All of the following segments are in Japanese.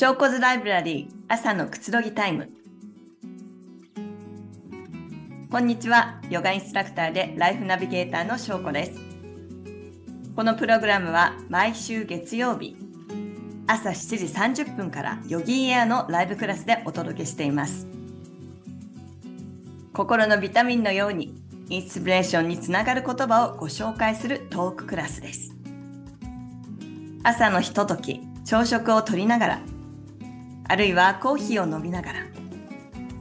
証拠図ライブラリー朝のくつろぎタイム。こんにちはヨガインストラクターでライフナビゲーターの翔子です。このプログラムは毎週月曜日朝7時30分からヨギーエアのライブクラスでお届けしています。心のビタミンのようにインスピレーションにつながる言葉をご紹介するトーククラスです。朝のひととき朝食をとりながらあるいはコーヒーを飲みながら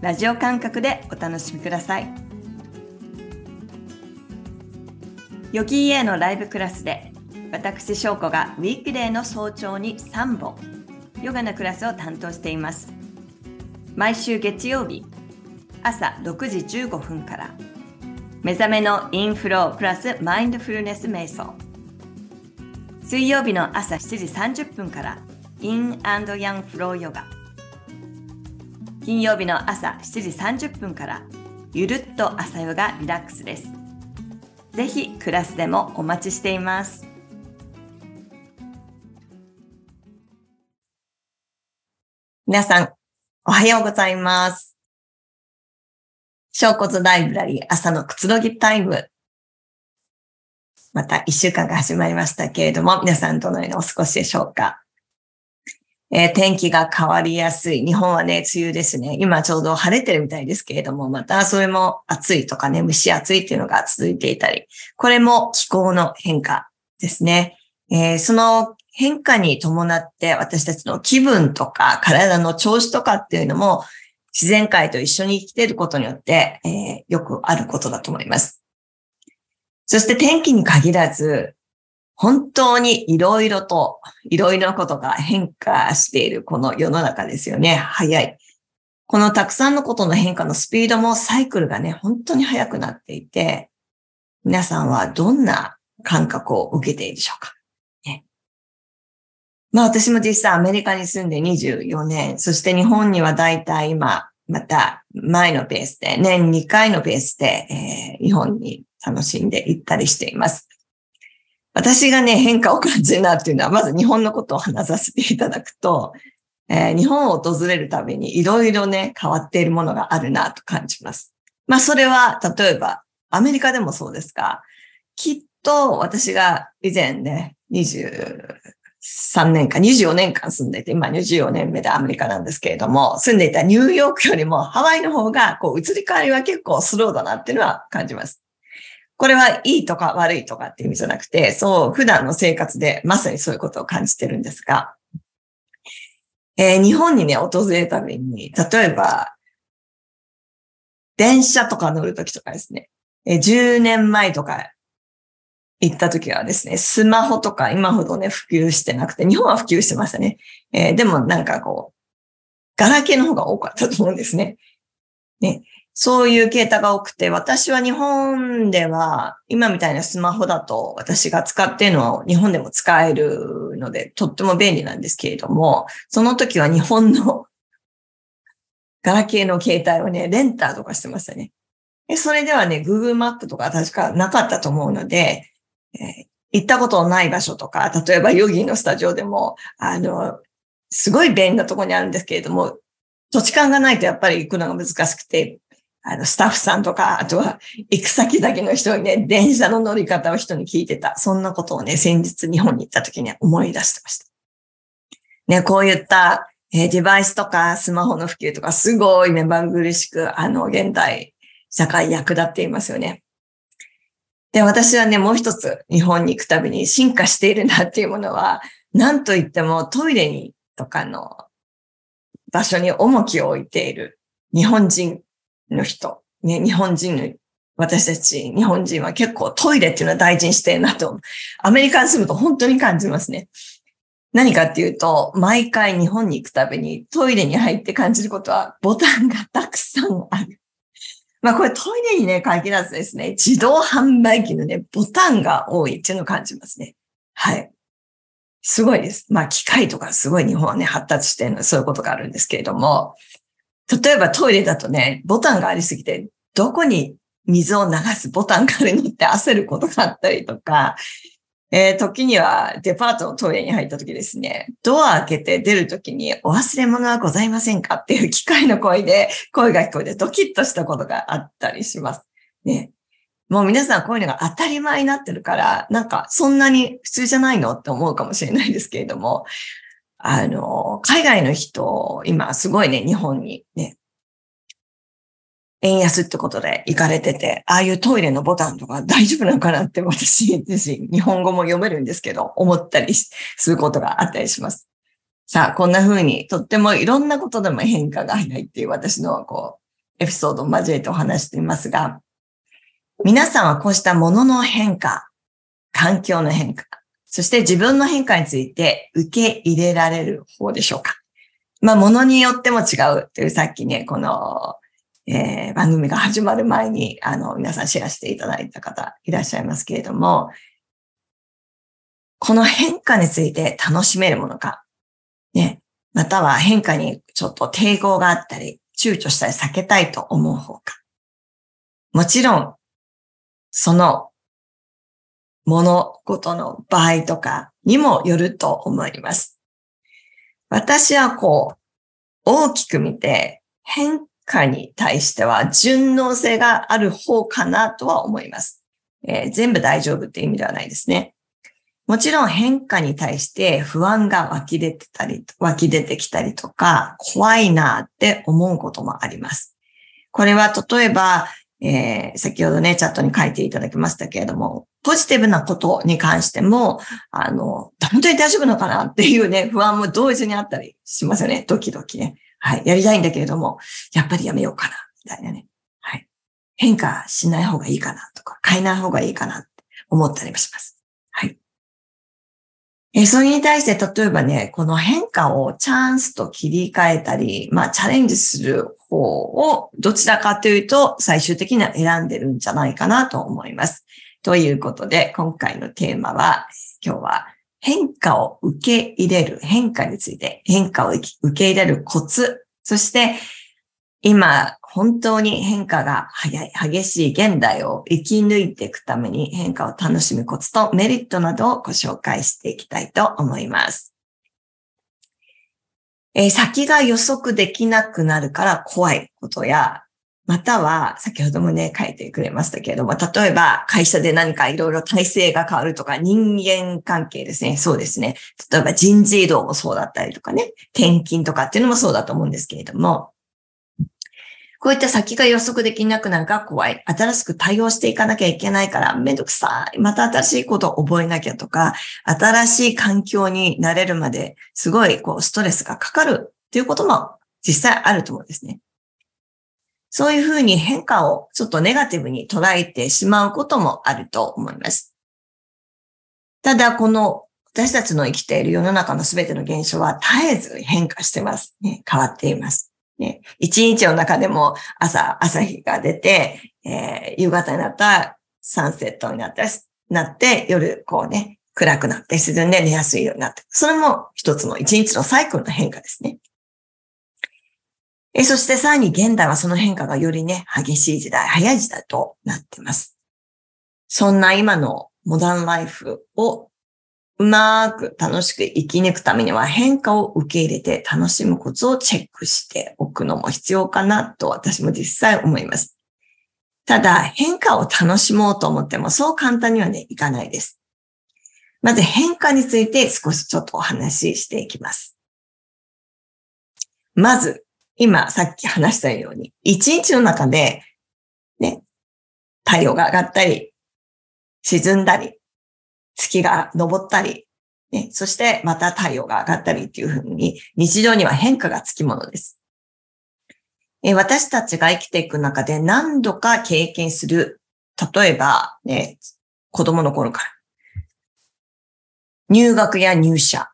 ラジオ感覚でお楽しみください。ヨギーエのライブクラスで私翔子がウィークデーの早朝に3本ヨガのクラスを担当しています。毎週月曜日朝6時15分から目覚めのインフロープラスマインドフルネス瞑想。水曜日の朝7時30分からインヤンフローヨガ金曜日の朝7時30分からゆるっと朝ヨガリラックスです。ぜひクラスでもお待ちしています。皆さんおはようございます。小骨ライブラリー朝のくつろぎタイム。また一週間が始まりましたけれども、皆さんどのようにお過ごしでしょうか？えー、天気が変わりやすい。日本はね、梅雨ですね。今ちょうど晴れてるみたいですけれども、またそれも暑いとかね、蒸し暑いっていうのが続いていたり、これも気候の変化ですね。えー、その変化に伴って私たちの気分とか体の調子とかっていうのも自然界と一緒に生きていることによって、えー、よくあることだと思います。そして天気に限らず、本当にいろいろと、いろいろなことが変化しているこの世の中ですよね。早い。このたくさんのことの変化のスピードもサイクルがね、本当に速くなっていて、皆さんはどんな感覚を受けているでしょうか。ね、まあ私も実際アメリカに住んで24年、そして日本にはだいたい今また前のペースで、年2回のペースで、えー、日本に楽しんで行ったりしています。私がね、変化を感じるなっていうのは、まず日本のことを話させていただくと、えー、日本を訪れるたびにいろいろね、変わっているものがあるなと感じます。まあ、それは、例えば、アメリカでもそうですが、きっと私が以前ね、23年間、24年間住んでいて、今24年目でアメリカなんですけれども、住んでいたニューヨークよりもハワイの方が、こう、移り変わりは結構スローだなっていうのは感じます。これはいいとか悪いとかっていう意味じゃなくて、そう、普段の生活でまさにそういうことを感じてるんですが、えー、日本にね、訪れるために、例えば、電車とか乗るときとかですね、え、10年前とか行った時はですね、スマホとか今ほどね、普及してなくて、日本は普及してましたね。えー、でもなんかこう、ガラケーの方が多かったと思うんですね。ね。そういう携帯が多くて、私は日本では、今みたいなスマホだと私が使っているのは日本でも使えるので、とっても便利なんですけれども、その時は日本の ガラケーの携帯をね、レンターとかしてましたね。それではね、Google マップとか確かなかったと思うので、えー、行ったことのない場所とか、例えばヨギのスタジオでも、あの、すごい便利なところにあるんですけれども、土地勘がないとやっぱり行くのが難しくて、あの、スタッフさんとか、あとは行く先々の人にね、電車の乗り方を人に聞いてた。そんなことをね、先日日本に行った時に思い出してました。ね、こういった、えー、デバイスとかスマホの普及とかすごい目まぐるしく、あの、現代社会役立っていますよね。で、私はね、もう一つ日本に行くたびに進化しているなっていうものは、何と言ってもトイレにとかの場所に重きを置いている日本人の人、ね、日本人の私たち日本人は結構トイレっていうのは大事にしてるなと、アメリカに住むと本当に感じますね。何かっていうと、毎回日本に行くたびにトイレに入って感じることはボタンがたくさんある。まあこれトイレにね、限らずですね、自動販売機のね、ボタンが多いっていうのを感じますね。はい。すごいです。まあ機械とかすごい日本はね、発達してるのそういうことがあるんですけれども、例えばトイレだとね、ボタンがありすぎて、どこに水を流すボタンがあるのって焦ることがあったりとか、えー、時にはデパートのトイレに入った時ですね、ドア開けて出る時にお忘れ物はございませんかっていう機械の声で声が聞こえてドキッとしたことがあったりします。ね。もう皆さんこういうのが当たり前になってるから、なんかそんなに普通じゃないのって思うかもしれないですけれども、あの、海外の人、今すごいね、日本にね、円安ってことで行かれてて、ああいうトイレのボタンとか大丈夫なのかなって私自身、日本語も読めるんですけど、思ったりすることがあったりします。さあ、こんな風にとってもいろんなことでも変化が早いっていう私のこう、エピソードを交えてお話していますが、皆さんはこうしたものの変化、環境の変化、そして自分の変化について受け入れられる方でしょうかまあ、ものによっても違うっていうさっきね、このえー、番組が始まる前に、あの、皆さんシェアしていただいた方いらっしゃいますけれども、この変化について楽しめるものか、ね、または変化にちょっと抵抗があったり、躊躇したり避けたいと思う方か。もちろん、その物事の場合とかにもよると思います。私はこう、大きく見て変化に対しては順応性がある方かなとは思います。えー、全部大丈夫っていう意味ではないですね。もちろん変化に対して不安が湧き出てたり、湧き出てきたりとか、怖いなって思うこともあります。これは例えば、えー、先ほどね、チャットに書いていただきましたけれども、ポジティブなことに関しても、あの、本当に大丈夫なのかなっていうね、不安も同時にあったりしますよね。ドキドキね。はい。やりたいんだけれども、やっぱりやめようかな、みたいなね。はい。変化しない方がいいかなとか、変えない方がいいかなって思ったりもします。はい。えそれに対して、例えばね、この変化をチャンスと切り替えたり、まあ、チャレンジする方を、どちらかというと、最終的には選んでるんじゃないかなと思います。ということで、今回のテーマは、今日は、変化を受け入れる、変化について、変化を受け入れるコツ、そして今、本当に変化が早い、激しい現代を生き抜いていくために変化を楽しむコツとメリットなどをご紹介していきたいと思います。え、先が予測できなくなるから怖いことや、または、先ほどもね、書いてくれましたけれども、例えば会社で何かいろいろ体制が変わるとか、人間関係ですね。そうですね。例えば人事異動もそうだったりとかね、転勤とかっていうのもそうだと思うんですけれども、こういった先が予測できなくなるが怖い。新しく対応していかなきゃいけないからめんどくさい。また新しいことを覚えなきゃとか、新しい環境になれるまですごいこうストレスがかかるっていうことも実際あると思うんですね。そういうふうに変化をちょっとネガティブに捉えてしまうこともあると思います。ただ、この私たちの生きている世の中のすべての現象は絶えず変化してます。ね、変わっています。ね、一日の中でも朝、朝日が出て、えー、夕方になったらサンセットになったなって、夜こうね、暗くなって沈んで寝やすいようになって。それも一つの一日のサイクルの変化ですね。えそしてさらに現代はその変化がよりね、激しい時代、早い時代となっています。そんな今のモダンライフをうまく楽しく生き抜くためには変化を受け入れて楽しむコツをチェックしておくのも必要かなと私も実際思います。ただ変化を楽しもうと思ってもそう簡単にはね、いかないです。まず変化について少しちょっとお話ししていきます。まず、今さっき話したように、一日の中で、ね、太陽が上がったり、沈んだり、月が昇ったり、ね、そしてまた太陽が上がったりっていうふうに、日常には変化がつきものです。え私たちが生きていく中で何度か経験する、例えば、ね、子供の頃から、入学や入社、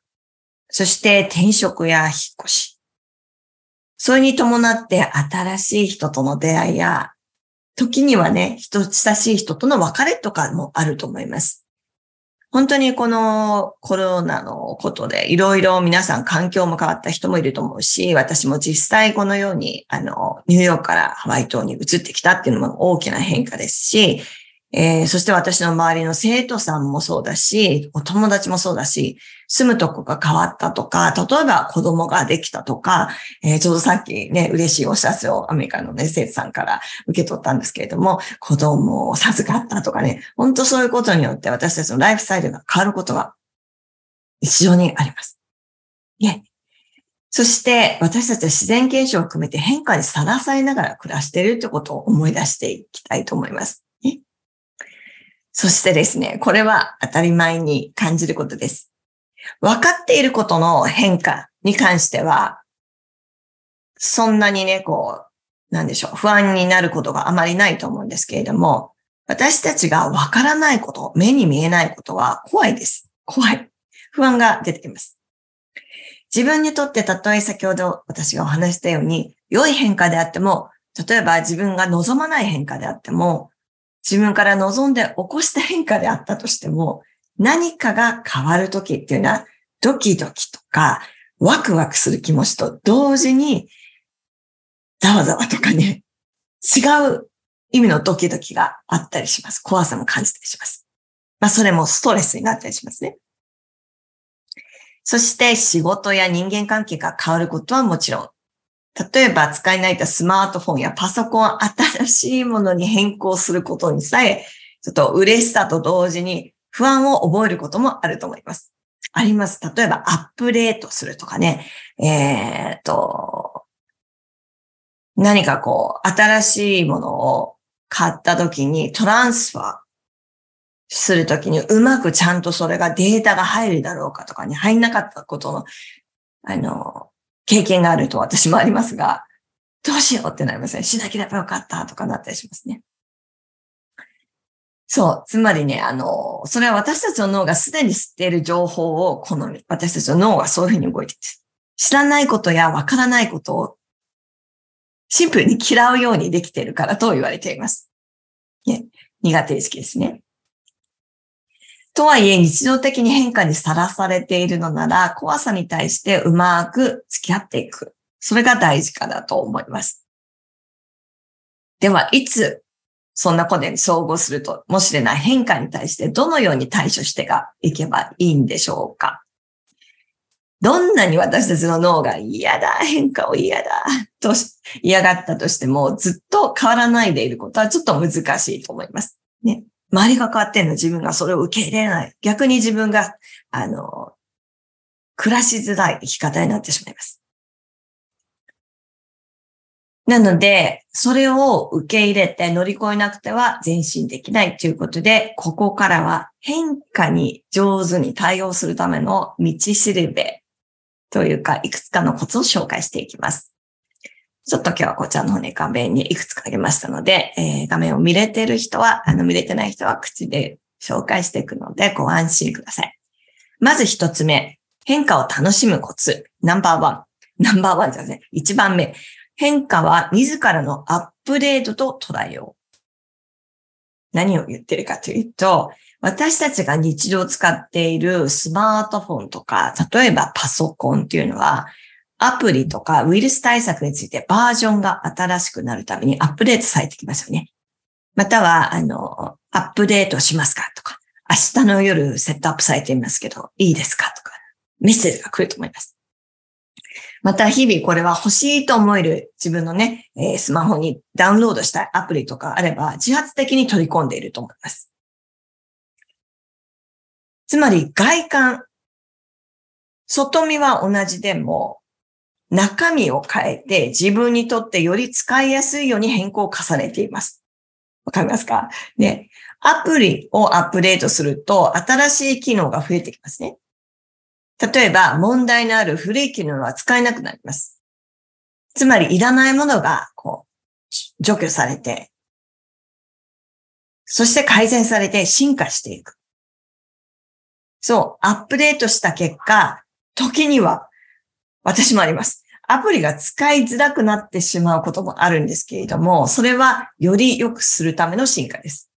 そして転職や引っ越し、それに伴って新しい人との出会いや、時にはね、人、親しい人との別れとかもあると思います。本当にこのコロナのことでいろいろ皆さん環境も変わった人もいると思うし、私も実際このように、あの、ニューヨークからハワイ島に移ってきたっていうのも大きな変化ですし、えー、そして私の周りの生徒さんもそうだし、お友達もそうだし、住むとこが変わったとか、例えば子供ができたとか、えー、ちょうどさっきね、嬉しいお知らせをアメリカのね、生徒さんから受け取ったんですけれども、子供を授かったとかね、本当そういうことによって私たちのライフスタイルが変わることが一常にあります。ね。そして私たちは自然現象を含めて変化にさらされながら暮らしているということを思い出していきたいと思います。そしてですね、これは当たり前に感じることです。分かっていることの変化に関しては、そんなにね、こう、なんでしょう、不安になることがあまりないと思うんですけれども、私たちが分からないこと、目に見えないことは怖いです。怖い。不安が出てきます。自分にとってたとえ先ほど私がお話したように、良い変化であっても、例えば自分が望まない変化であっても、自分から望んで起こした変化であったとしても、何かが変わるときっていうのは、ドキドキとか、ワクワクする気持ちと同時に、ざわざわとかね、違う意味のドキドキがあったりします。怖さも感じたりします。まあ、それもストレスになったりしますね。そして仕事や人間関係が変わることはもちろん例えば使い慣れたスマートフォンやパソコン新しいものに変更することにさえ、ちょっと嬉しさと同時に不安を覚えることもあると思います。あります。例えばアップデートするとかね。えー、っと、何かこう、新しいものを買った時にトランスファーするときにうまくちゃんとそれがデータが入るだろうかとかに入んなかったことの、あの、経験があると私もありますが、どうしようってなりますね。しなければよかったとかなったりしますね。そう。つまりね、あの、それは私たちの脳がすでに知っている情報を好み、私たちの脳がそういうふうに動いている。知らないことやわからないことをシンプルに嫌うようにできているからと言われています。ね、苦手意識ですね。とはいえ日常的に変化にさらされているのなら、怖さに対してうまく付き合っていく。それが大事かなと思います。では、いつそんなことに遭遇すると、もしれない変化に対してどのように対処していけばいいんでしょうかどんなに私たちの脳が嫌だ、変化を嫌だ、と嫌がったとしても、ずっと変わらないでいることはちょっと難しいと思います。ね。周りが変わってんの自分がそれを受け入れない。逆に自分が、あの、暮らしづらい生き方になってしまいます。なので、それを受け入れて乗り越えなくては前進できないということで、ここからは変化に上手に対応するための道しるべというか、いくつかのコツを紹介していきます。ちょっと今日はこちらの方に画面にいくつかあげましたので、えー、画面を見れてる人は、あの見れてない人は口で紹介していくので、ご安心ください。まず一つ目、変化を楽しむコツ。ナンバーワン。ナンバーワンじゃない。一番目。変化は自らのアップデートと捉えよう。何を言ってるかというと、私たちが日常使っているスマートフォンとか、例えばパソコンっていうのは、アプリとかウイルス対策についてバージョンが新しくなるためにアップデートされてきますよね。または、あの、アップデートしますかとか、明日の夜セットアップされていますけど、いいですかとか、メッセージが来ると思います。また、日々これは欲しいと思える自分のね、え、スマホにダウンロードしたアプリとかあれば、自発的に取り込んでいると思います。つまり、外観、外見は同じでも、中身を変えて自分にとってより使いやすいように変更を重ねています。わかりますか？ね。アプリをアップデートすると新しい機能が増えてきますね。例えば問題のある古い機能は使えなくなります。つまりいらないものがこう除去されて、そして改善されて進化していく。そう、アップデートした結果、時には私もあります。アプリが使いづらくなってしまうこともあるんですけれども、それはより良くするための進化です。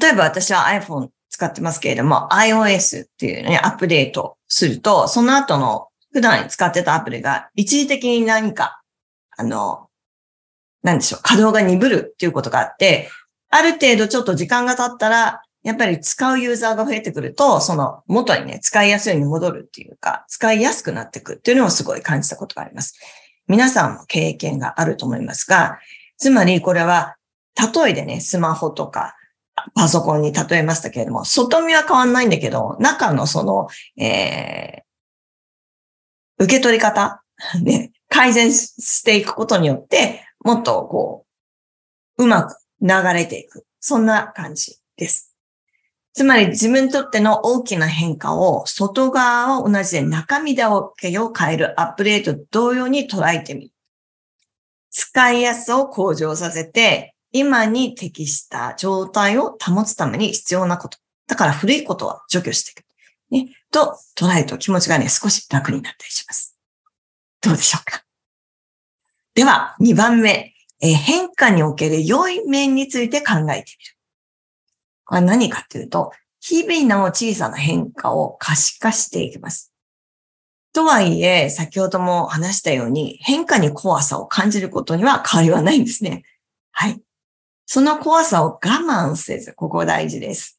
例えば私は iPhone 使ってますけれども、iOS っていうね、アップデートすると、その後の普段使ってたアプリが一時的に何か、あの、なんでしょう、稼働が鈍るっていうことがあって、ある程度ちょっと時間が経ったら、やっぱり使うユーザーが増えてくると、その元にね、使いやすいように戻るっていうか、使いやすくなっていくっていうのをすごい感じたことがあります。皆さんも経験があると思いますが、つまりこれは、例えでね、スマホとかパソコンに例えましたけれども、外見は変わんないんだけど、中のその、えー、受け取り方、ね、改善していくことによって、もっとこう、うまく流れていく。そんな感じです。つまり自分にとっての大きな変化を外側は同じで中身だけを変えるアップデート同様に捉えてみる。使いやすさを向上させて、今に適した状態を保つために必要なこと。だから古いことは除去していく。ね、と捉えると気持ちがね、少し楽になったりします。どうでしょうかでは、2番目、え変化における良い面について考えてみる。これは何かっていうと、日々の小さな変化を可視化していきます。とはいえ、先ほども話したように、変化に怖さを感じることには変わりはないんですね。はい。その怖さを我慢せず、ここ大事です。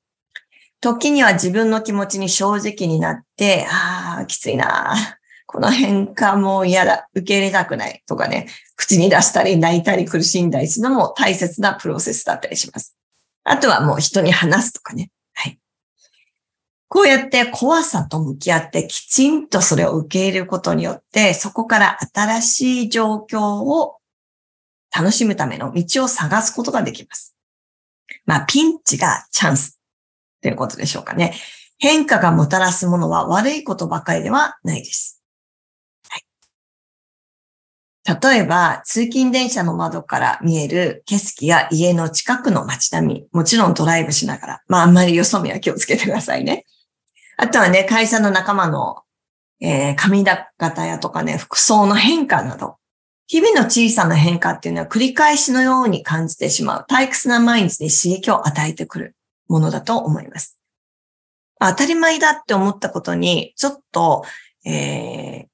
時には自分の気持ちに正直になって、ああ、きついな。この変化も嫌だ。受け入れたくないとかね、口に出したり泣いたり苦しんだりするのも大切なプロセスだったりします。あとはもう人に話すとかね。はい。こうやって怖さと向き合ってきちんとそれを受け入れることによって、そこから新しい状況を楽しむための道を探すことができます。まあ、ピンチがチャンスということでしょうかね。変化がもたらすものは悪いことばかりではないです。例えば、通勤電車の窓から見える景色や家の近くの街並み、もちろんドライブしながら、まああんまりよそ見は気をつけてくださいね。あとはね、会社の仲間の、えー、髪型やとかね、服装の変化など、日々の小さな変化っていうのは繰り返しのように感じてしまう退屈な毎日で刺激を与えてくるものだと思います。当たり前だって思ったことに、ちょっと、えー、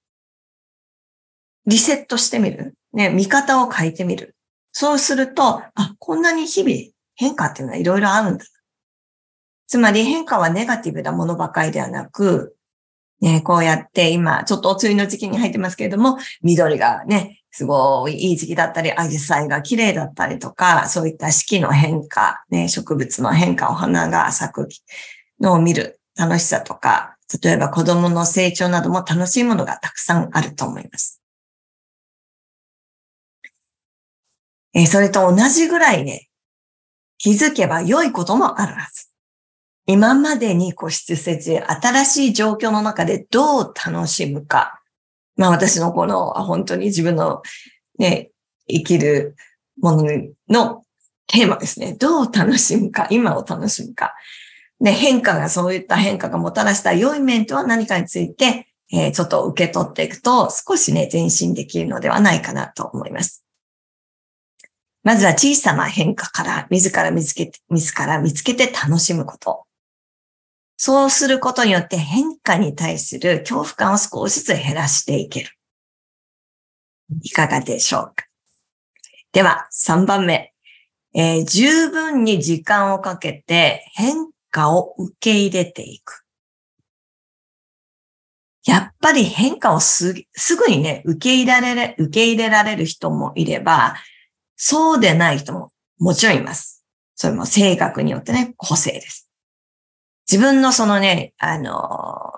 リセットしてみる。ね、見方を変えてみる。そうすると、あ、こんなに日々変化っていうのはいろいろあるんだ。つまり変化はネガティブなものばかりではなく、ね、こうやって今、ちょっとお梅雨の時期に入ってますけれども、緑がね、すごいいい時期だったり、アジサイが綺麗だったりとか、そういった四季の変化、ね、植物の変化、お花が咲くのを見る楽しさとか、例えば子供の成長なども楽しいものがたくさんあると思います。えー、それと同じぐらいね、気づけば良いこともあるはず。今までに固執せず、新しい状況の中でどう楽しむか。まあ私のこの、本当に自分のね、生きるもののテーマですね。どう楽しむか、今を楽しむか。で、変化が、そういった変化がもたらした良い面とは何かについて、えー、ちょっと受け取っていくと、少しね、前進できるのではないかなと思います。まずは小さな変化から自ら見つけて、自ら見つけて楽しむこと。そうすることによって変化に対する恐怖感を少しずつ減らしていける。いかがでしょうか？では、3番目。えー、十分に時間をかけて変化を受け入れていく。やっぱり変化をすぐにね、受け入れられる、受け入れられる人もいれば、そうでない人ももちろんいます。それも性格によってね、個性です。自分のそのね、あの、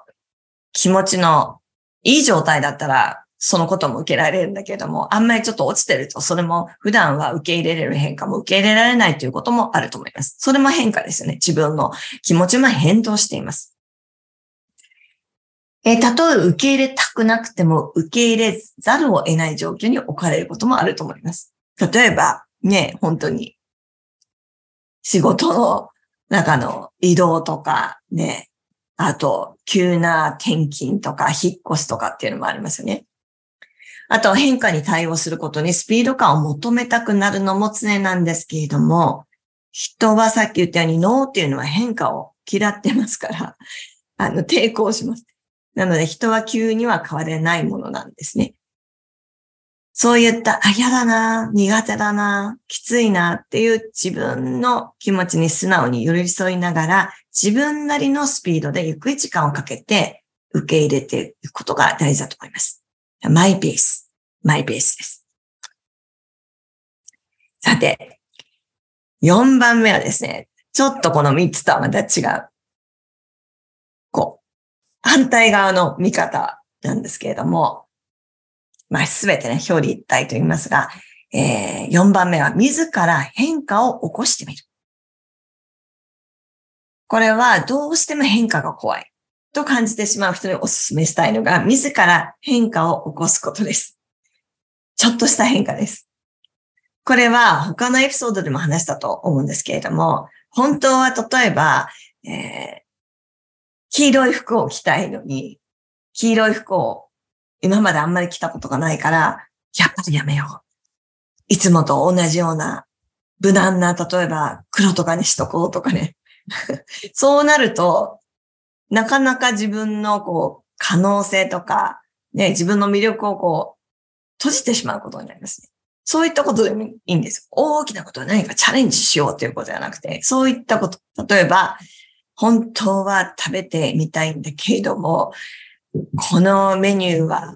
気持ちのいい状態だったら、そのことも受けられるんだけども、あんまりちょっと落ちてると、それも普段は受け入れれる変化も受け入れられないということもあると思います。それも変化ですよね。自分の気持ちも変動しています。えたとえ受け入れたくなくても受け入れざるを得ない状況に置かれることもあると思います。例えば、ね、本当に、仕事の中の移動とか、ね、あと、急な転勤とか、引っ越しとかっていうのもありますよね。あと、変化に対応することにスピード感を求めたくなるのも常なんですけれども、人はさっき言ったように脳っていうのは変化を嫌ってますから、あの、抵抗します。なので人は急には変われないものなんですね。そういった、あ、嫌だな、苦手だな、きついなっていう自分の気持ちに素直に寄り添いながら、自分なりのスピードでゆっくり時間をかけて受け入れていくことが大事だと思います。マイペース、マイペースです。さて、4番目はですね、ちょっとこの3つとはまた違う。こう、反対側の見方なんですけれども、まあ、すべてね、表裏一体と言いますが、えー、4番目は自ら変化を起こしてみる。これはどうしても変化が怖いと感じてしまう人にお勧めしたいのが、自ら変化を起こすことです。ちょっとした変化です。これは他のエピソードでも話したと思うんですけれども、本当は例えば、えー、黄色い服を着たいのに、黄色い服を今まであんまり来たことがないから、やっぱりやめよう。いつもと同じような、無難な、例えば黒とかにしとこうとかね。そうなると、なかなか自分のこう、可能性とか、ね、自分の魅力をこう、閉じてしまうことになりますね。そういったことでもいいんです。大きなことは何かチャレンジしようということじゃなくて、そういったこと、例えば、本当は食べてみたいんだけれども、このメニューは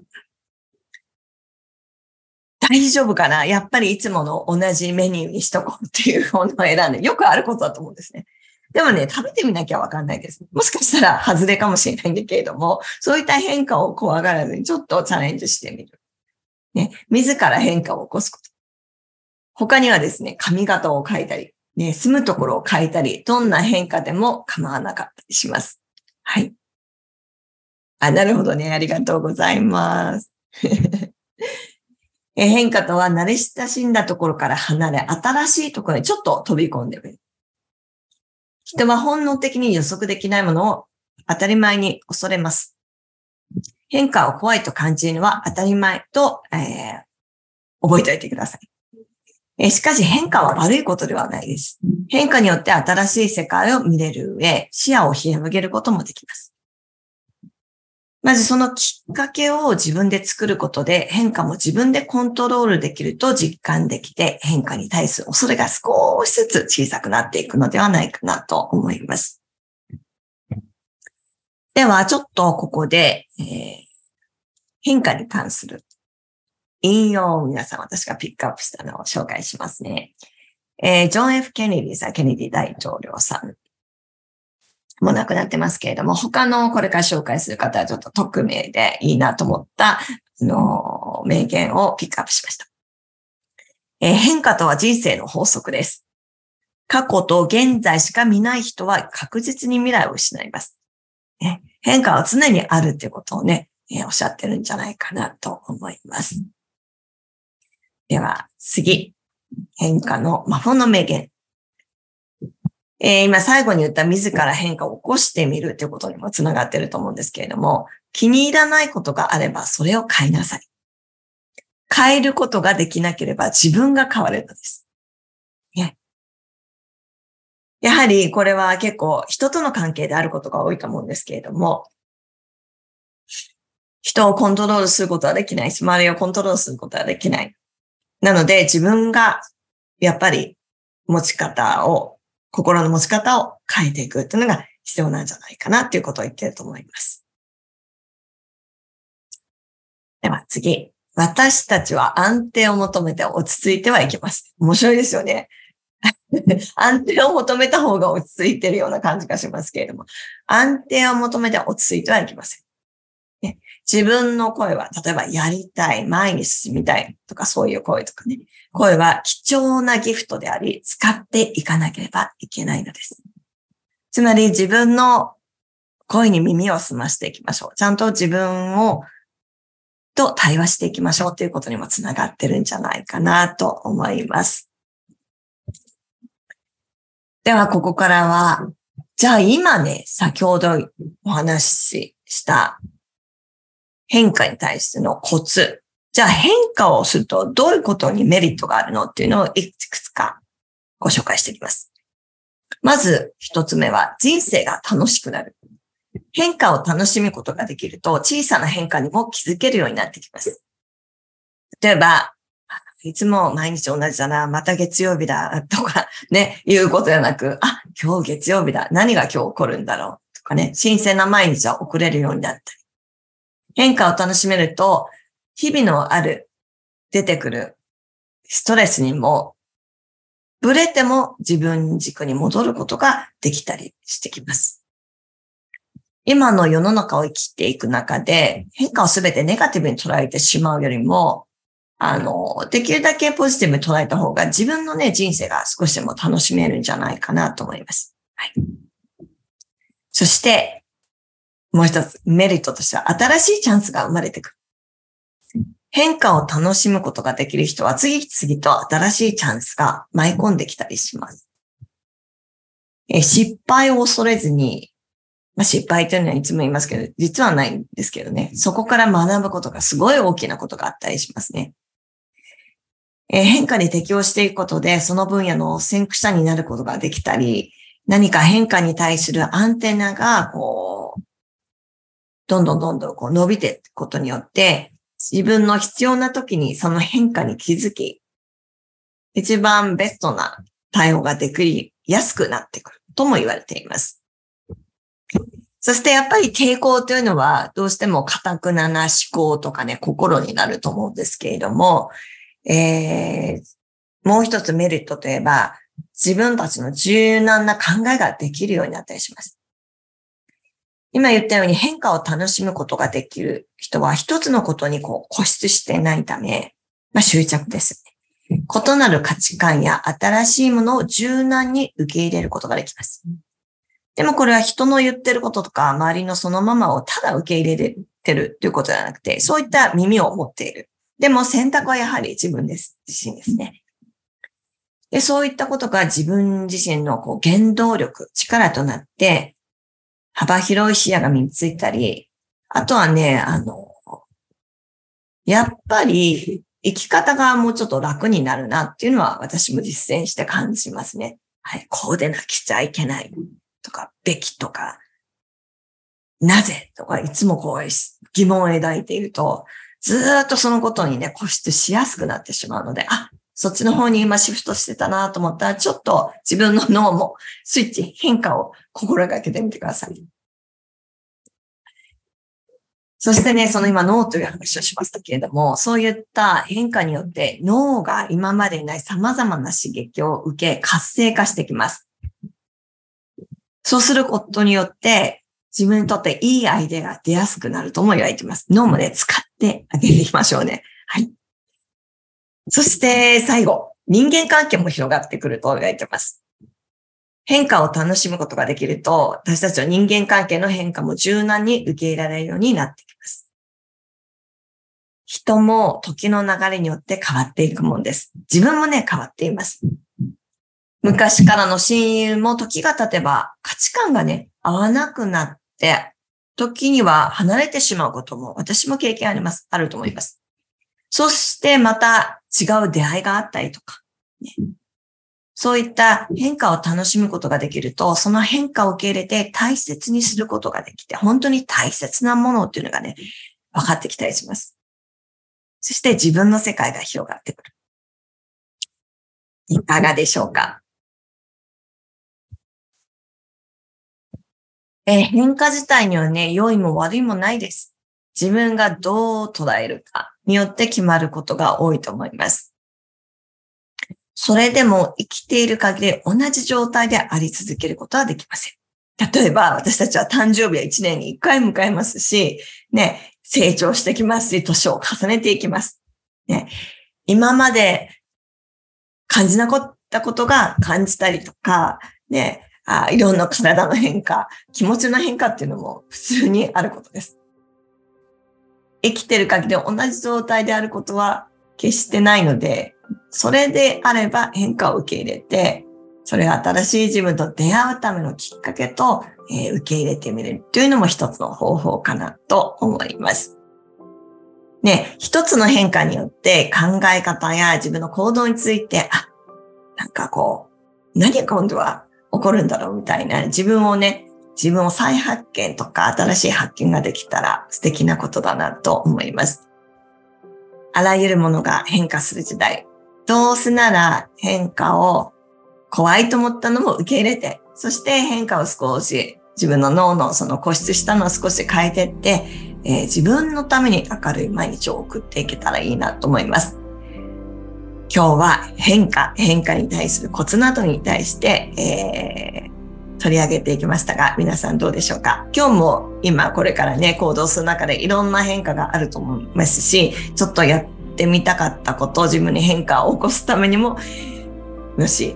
大丈夫かな？やっぱりいつもの同じメニューにしとこうっていうものを選んで、よくあることだと思うんですね。でもね、食べてみなきゃわかんないです。もしかしたら外れかもしれないんだけれども、そういった変化を怖がらずにちょっとチャレンジしてみる。ね、自ら変化を起こすこと。他にはですね、髪型を変えたり、ね、住むところを変えたり、どんな変化でも構わなかったりします。はい。あ、なるほどね。ありがとうございます。え変化とは慣れ親しんだところから離れ、新しいところにちょっと飛び込んでみる。人は本能的に予測できないものを当たり前に恐れます。変化を怖いと感じるのは当たり前と、えー、覚えておいてください。えしかし変化は悪いことではないです。変化によって新しい世界を見れる上、視野を広げることもできます。まずそのきっかけを自分で作ることで変化も自分でコントロールできると実感できて変化に対する恐れが少しずつ小さくなっていくのではないかなと思います。では、ちょっとここで、えー、変化に関する引用を皆さん私がピックアップしたのを紹介しますね。えー、ジョン・ F・ ケネディさん、ケネディ大統領さんもう亡くなってますけれども、他のこれから紹介する方はちょっと匿名でいいなと思った、あの名言をピックアップしました。えー、変化とは人生の法則です。過去と現在しか見ない人は確実に未来を失います。ね、変化は常にあるってことをね、えー、おっしゃってるんじゃないかなと思います。では次、変化の魔法の名言。えー、今最後に言った自ら変化を起こしてみるということにもつながっていると思うんですけれども、気に入らないことがあればそれを変えなさい。変えることができなければ自分が変われるのです。ね。やはりこれは結構人との関係であることが多いと思うんですけれども、人をコントロールすることはできないし、周りをコントロールすることはできない。なので自分がやっぱり持ち方を心の持ち方を変えていくっていうのが必要なんじゃないかなっていうことを言ってると思います。では次。私たちは安定を求めて落ち着いてはいけます。面白いですよね。安定を求めた方が落ち着いてるような感じがしますけれども、安定を求めて落ち着いてはいけません。自分の声は、例えばやりたい、前に進みたいとかそういう声とかね、声は貴重なギフトであり、使っていかなければいけないのです。つまり自分の声に耳を澄ましていきましょう。ちゃんと自分をと対話していきましょうということにもつながってるんじゃないかなと思います。では、ここからは、じゃあ今ね、先ほどお話しした変化に対してのコツじゃあ変化をするとどういうことにメリットがあるのっていうのをいくつかご紹介していきます。まず一つ目は人生が楽しくなる。変化を楽しむことができると小さな変化にも気づけるようになってきます。例えば、いつも毎日同じだな、また月曜日だ、とかね、いうことじゃなく、あ、今日月曜日だ、何が今日起こるんだろう、とかね、新鮮な毎日は送れるようになったり。変化を楽しめると、日々のある、出てくるストレスにも、ブレても自分軸に戻ることができたりしてきます。今の世の中を生きていく中で、変化をすべてネガティブに捉えてしまうよりも、あの、できるだけポジティブに捉えた方が自分のね、人生が少しでも楽しめるんじゃないかなと思います。はい。そして、もう一つメリットとしては新しいチャンスが生まれてくる。変化を楽しむことができる人は次々と新しいチャンスが舞い込んできたりします。え失敗を恐れずにまあ、失敗というのはいつも言いますけど、実はないんですけどね。そこから学ぶことがすごい大きなことがあったりしますね。え、変化に適応していくことで、その分野の先駆者になることができたり、何か変化に対するアンテナが、こう、どんどんどんどんこう伸びていくことによって、自分の必要な時にその変化に気づき、一番ベストな対応ができやすくなってくるとも言われています。そしてやっぱり抵抗というのはどうしても堅くなな思考とかね、心になると思うんですけれども、えー、もう一つメリットといえば、自分たちの柔軟な考えができるようになったりします。今言ったように変化を楽しむことができる人は一つのことにこう固執してないため、まあ執着です。異なる価値観や新しいものを柔軟に受け入れることができます。でもこれは人の言ってることとか、周りのそのままをただ受け入れてるっていうことじゃなくて、そういった耳を持っている。でも選択はやはり自分です。自身ですね。で、そういったことが自分自身のこう原動力、力となって、幅広い視野が身についたり、あとはね、あの、やっぱり生き方がもうちょっと楽になるなっていうのは私も実践して感じますね。はい。こうでなくちゃいけない。とか、べきとか、なぜとか、いつもこう疑問を抱いていると、ずっとそのことにね、固執しやすくなってしまうので、あ、そっちの方に今シフトしてたなと思ったら、ちょっと自分の脳もスイッチ変化を心がけてみてください。そしてね、その今脳という話をしましたけれども、そういった変化によって脳が今までにない様々な刺激を受け活性化してきます。そうすることによって、自分にとっていいアイデアが出やすくなるとも言われています。脳もね、使ってあげていきましょうね。はい。そして最後、人間関係も広がってくると言われてます。変化を楽しむことができると、私たちは人間関係の変化も柔軟に受け入れられるようになってきます。人も時の流れによって変わっていくもんです。自分もね、変わっています。昔からの親友も時が経てば価値観がね、合わなくなって、時には離れてしまうことも私も経験あります。あると思います。そしてまた違う出会いがあったりとか、ね、そういった変化を楽しむことができると、その変化を受け入れて大切にすることができて、本当に大切なものっていうのがね、分かってきたりします。そして自分の世界が広がってくる。いかがでしょうか？えー、変化自体にはね、良いも悪いもないです。自分がどう捉えるかによって決まることが多いと思います。それでも生きている限り同じ状態であり続けることはできません。例えば、私たちは誕生日は1年に1回迎えますし、ね、成長してきますし、年を重ねていきます。ね、今まで感じなかったことが感じたりとか、ね、あいろんな体の変化、気持ちの変化っていうのも普通にあることです。生きてる限り同じ状態であることは決してないので、それであれば変化を受け入れて、それが新しい自分と出会うためのきっかけと、えー、受け入れてみるというのも一つの方法かなと思います。ね、一つの変化によって考え方や自分の行動について、あ、なんかこう、何が今度は起こるんだろうみたいな、自分をね、自分を再発見とか新しい発見ができたら素敵なことだなと思います。あらゆるものが変化する時代。どうせなら変化を怖いと思ったのも受け入れて、そして変化を少し自分の脳のその固執したのを少し変えていって、えー、自分のために明るい毎日を送っていけたらいいなと思います。今日は変化、変化に対するコツなどに対して、えー、取り上げていきましたが、皆さんどうでしょうか？今日も今これからね、行動する中でいろんな変化があると思いますし、ちょっとやってみたかったことを自分に変化を起こすためにも、もし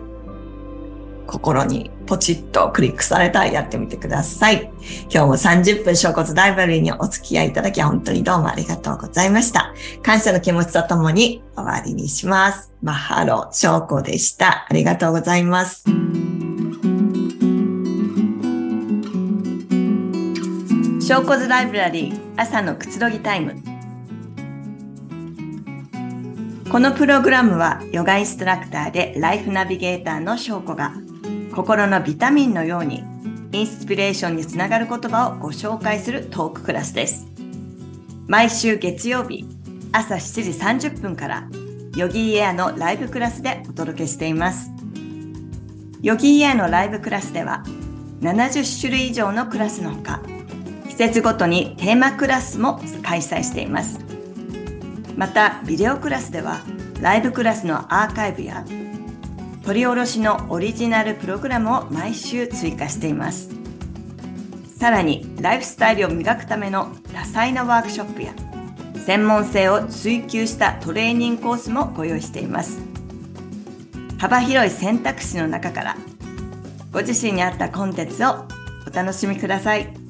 心にポチッとクリックされたらやってみてください。今日も30分小骨ダイバリーにお付き合いいただき本当にどうもありがとうございました。感謝の気持ちとともに終わりにします。マッハロー小子でした。ありがとうございます。小骨ライブラリー朝のくつろぎタイム。このプログラムはヨガインストラクターでライフナビゲーターの翔子が心のビタミンのようにインスピレーションにつながる言葉をご紹介するトーククラスです。毎週月曜日朝7時30分からヨギーエアのライブクラスでお届けしています。ヨギーエアのライブクラスでは70種類以上のクラスのほか節ごとにテーマクラスも開催しています。またビデオクラスではライブクラスのアーカイブや取り下ろしのオリジナルプログラムを毎週追加しています。さらに、ライフスタイルを磨くための多彩なワークショップや、専門性を追求したトレーニングコースもご用意しています。幅広い選択肢の中から、ご自身に合ったコンテンツをお楽しみください。